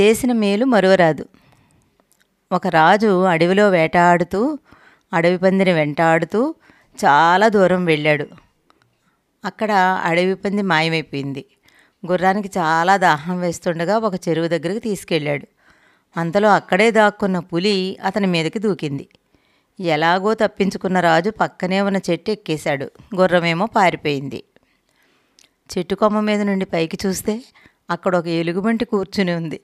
చేసిన మేలు మరువరాదు. ఒక రాజు అడవిలో వేటాడుతూ అడవి పందిని వెంటాడుతూ చాలా దూరం వెళ్ళాడు. అక్కడ అడవి పంది మాయమైపోయింది. గుర్రానికి చాలా దాహం వేస్తుండగా ఒక చెరువు దగ్గరికి తీసుకెళ్ళాడు. అంతలో అక్కడే దాక్కున్న పులి అతని మీదకి దూకింది. ఎలాగో తప్పించుకున్న రాజు పక్కనే ఉన్న చెట్టు ఎక్కేశాడు. గుర్రమేమో పారిపోయింది. చెట్టు కొమ్మ మీద నుండి పైకి చూస్తే అక్కడ ఒక ఎలుగుబంటి కూర్చుని ఉంది.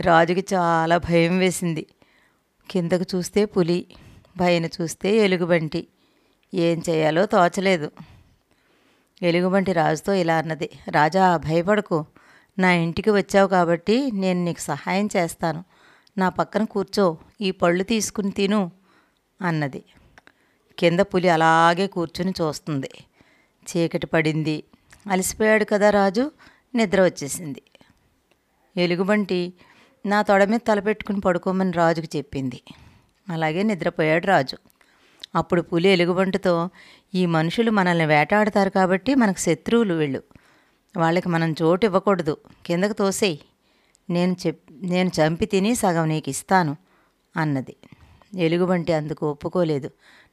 రాజుకి చాలా భయం వేసింది. కిందకు చూస్తే పులి పైన చూస్తే ఎలుగుబంటి. ఏం చేయాలో తోచలేదు. ఎలుగుబంటి రాజుతో ఇలా అన్నది రాజా భయపడకు. నా ఇంటికి వచ్చావు కాబట్టి నేను నీకు సహాయం చేస్తాను. నా పక్కన కూర్చో. ఈ పళ్ళు తీసుకుని తిను అన్నది. కింద పులి అలాగే కూర్చుని చూస్తుంది. చీకటి పడింది. అలసిపోయాడు కదా రాజు? నిద్ర వచ్చేసింది. ఎలుగుబంటి నా తొడ మీద తలపెట్టుకుని పడుకోమని రాజుకు చెప్పింది. అలాగే నిద్రపోయాడు రాజు. అప్పుడు పులి ఎలుగుబంటితో ఈ మనుషులు మనల్ని వేటాడతారు కాబట్టి మనకు శత్రువులు వీళ్ళు. వాళ్ళకి మనం చోటు ఇవ్వకూడదు. కిందకు తోసేయి. నేను చెప్ నేను చంపి తిని సగం నీకు ఇస్తాను అన్నది. ఎలుగుబంటి అందుకు ఒప్పుకోలేదు.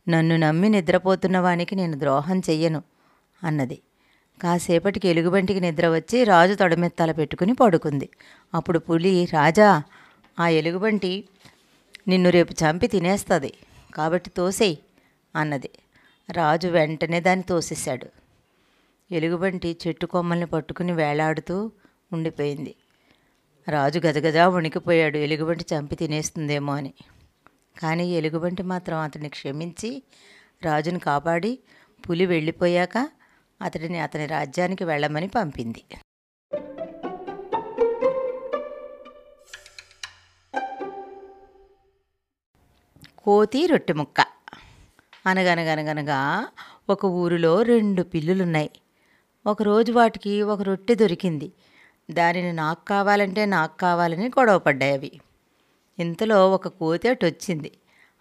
నన్ను నమ్మి నిద్రపోతున్న వానికి నేను ద్రోహం చెయ్యను అన్నది. కాసేపటికి ఎలుగుబంటికి నిద్ర వచ్చి రాజు తొడమెత్తాల పెట్టుకుని పడుకుంది. అప్పుడు పులి రాజా ఆ ఎలుగుబంటి నిన్ను రేపు చంపి తినేస్తుంది. కాబట్టి తోసేయి అన్నది. రాజు వెంటనే దాన్ని తోసేశాడు. ఎలుగుబంటి చెట్టు కొమ్మల్ని పట్టుకుని వేలాడుతూ ఉండిపోయింది. రాజు గజగజా వణికిపోయాడు. ఎలుగుబంటి చంపి తినేస్తుందేమో అని. కానీ ఎలుగుబంటి మాత్రం అతన్ని క్షమించి రాజుని కాపాడి పులి వెళ్ళిపోయాక అతడిని అతని రాజ్యానికి వెళ్ళమని పంపింది. కోతి రొట్టె ముక్క అనగనగనగనగా ఒక ఊరిలో రెండు పిల్లులున్నాయి. ఒకరోజు వాటికి ఒక రొట్టె దొరికింది. దానిని నాకు కావాలంటే నాకు కావాలని గొడవ పడ్డాయి అవి. ఇంతలో ఒక కోతి అటు వచ్చింది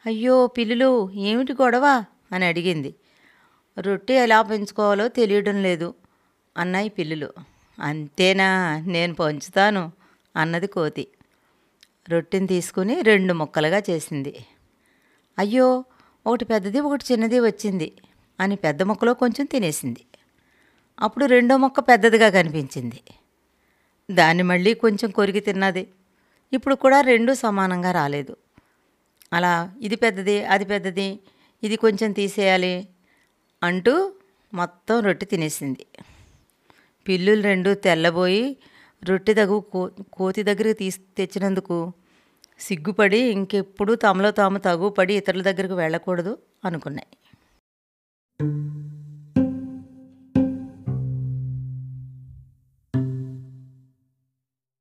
అయ్యో పిల్లులు ఏమిటి గొడవ? అని అడిగింది. రొట్టె ఎలా పెంచుకోవాలో తెలియడం లేదు. అన్నాయి పిల్లులు. అంతేనా నేను పంచుతాను అన్నది కోతి. రొట్టెని తీసుకుని రెండు ముక్కలుగా చేసింది. అయ్యో ఒకటి పెద్దది ఒకటి చిన్నది వచ్చింది అని పెద్ద ముక్కలో కొంచెం తినేసింది. అప్పుడు రెండో మొక్క పెద్దదిగా కనిపించింది. దాన్ని మళ్ళీ కొంచెం కొరికి తిన్నది. ఇప్పుడు కూడా రెండు సమానంగా రాలేదు. అలా ఇది పెద్దది అది పెద్దది ఇది కొంచెం తీసేయాలి అంటూ మొత్తం రొట్టె తినేసింది. పిల్లులు రెండు తెల్లబోయి రొట్టె తగు కో కోతి దగ్గరికి తీసి తెచ్చినందుకు సిగ్గుపడి ఇంకెప్పుడు తమలో తాము తగుపడి ఇతరుల దగ్గరకు వెళ్ళకూడదు అనుకున్నాయి.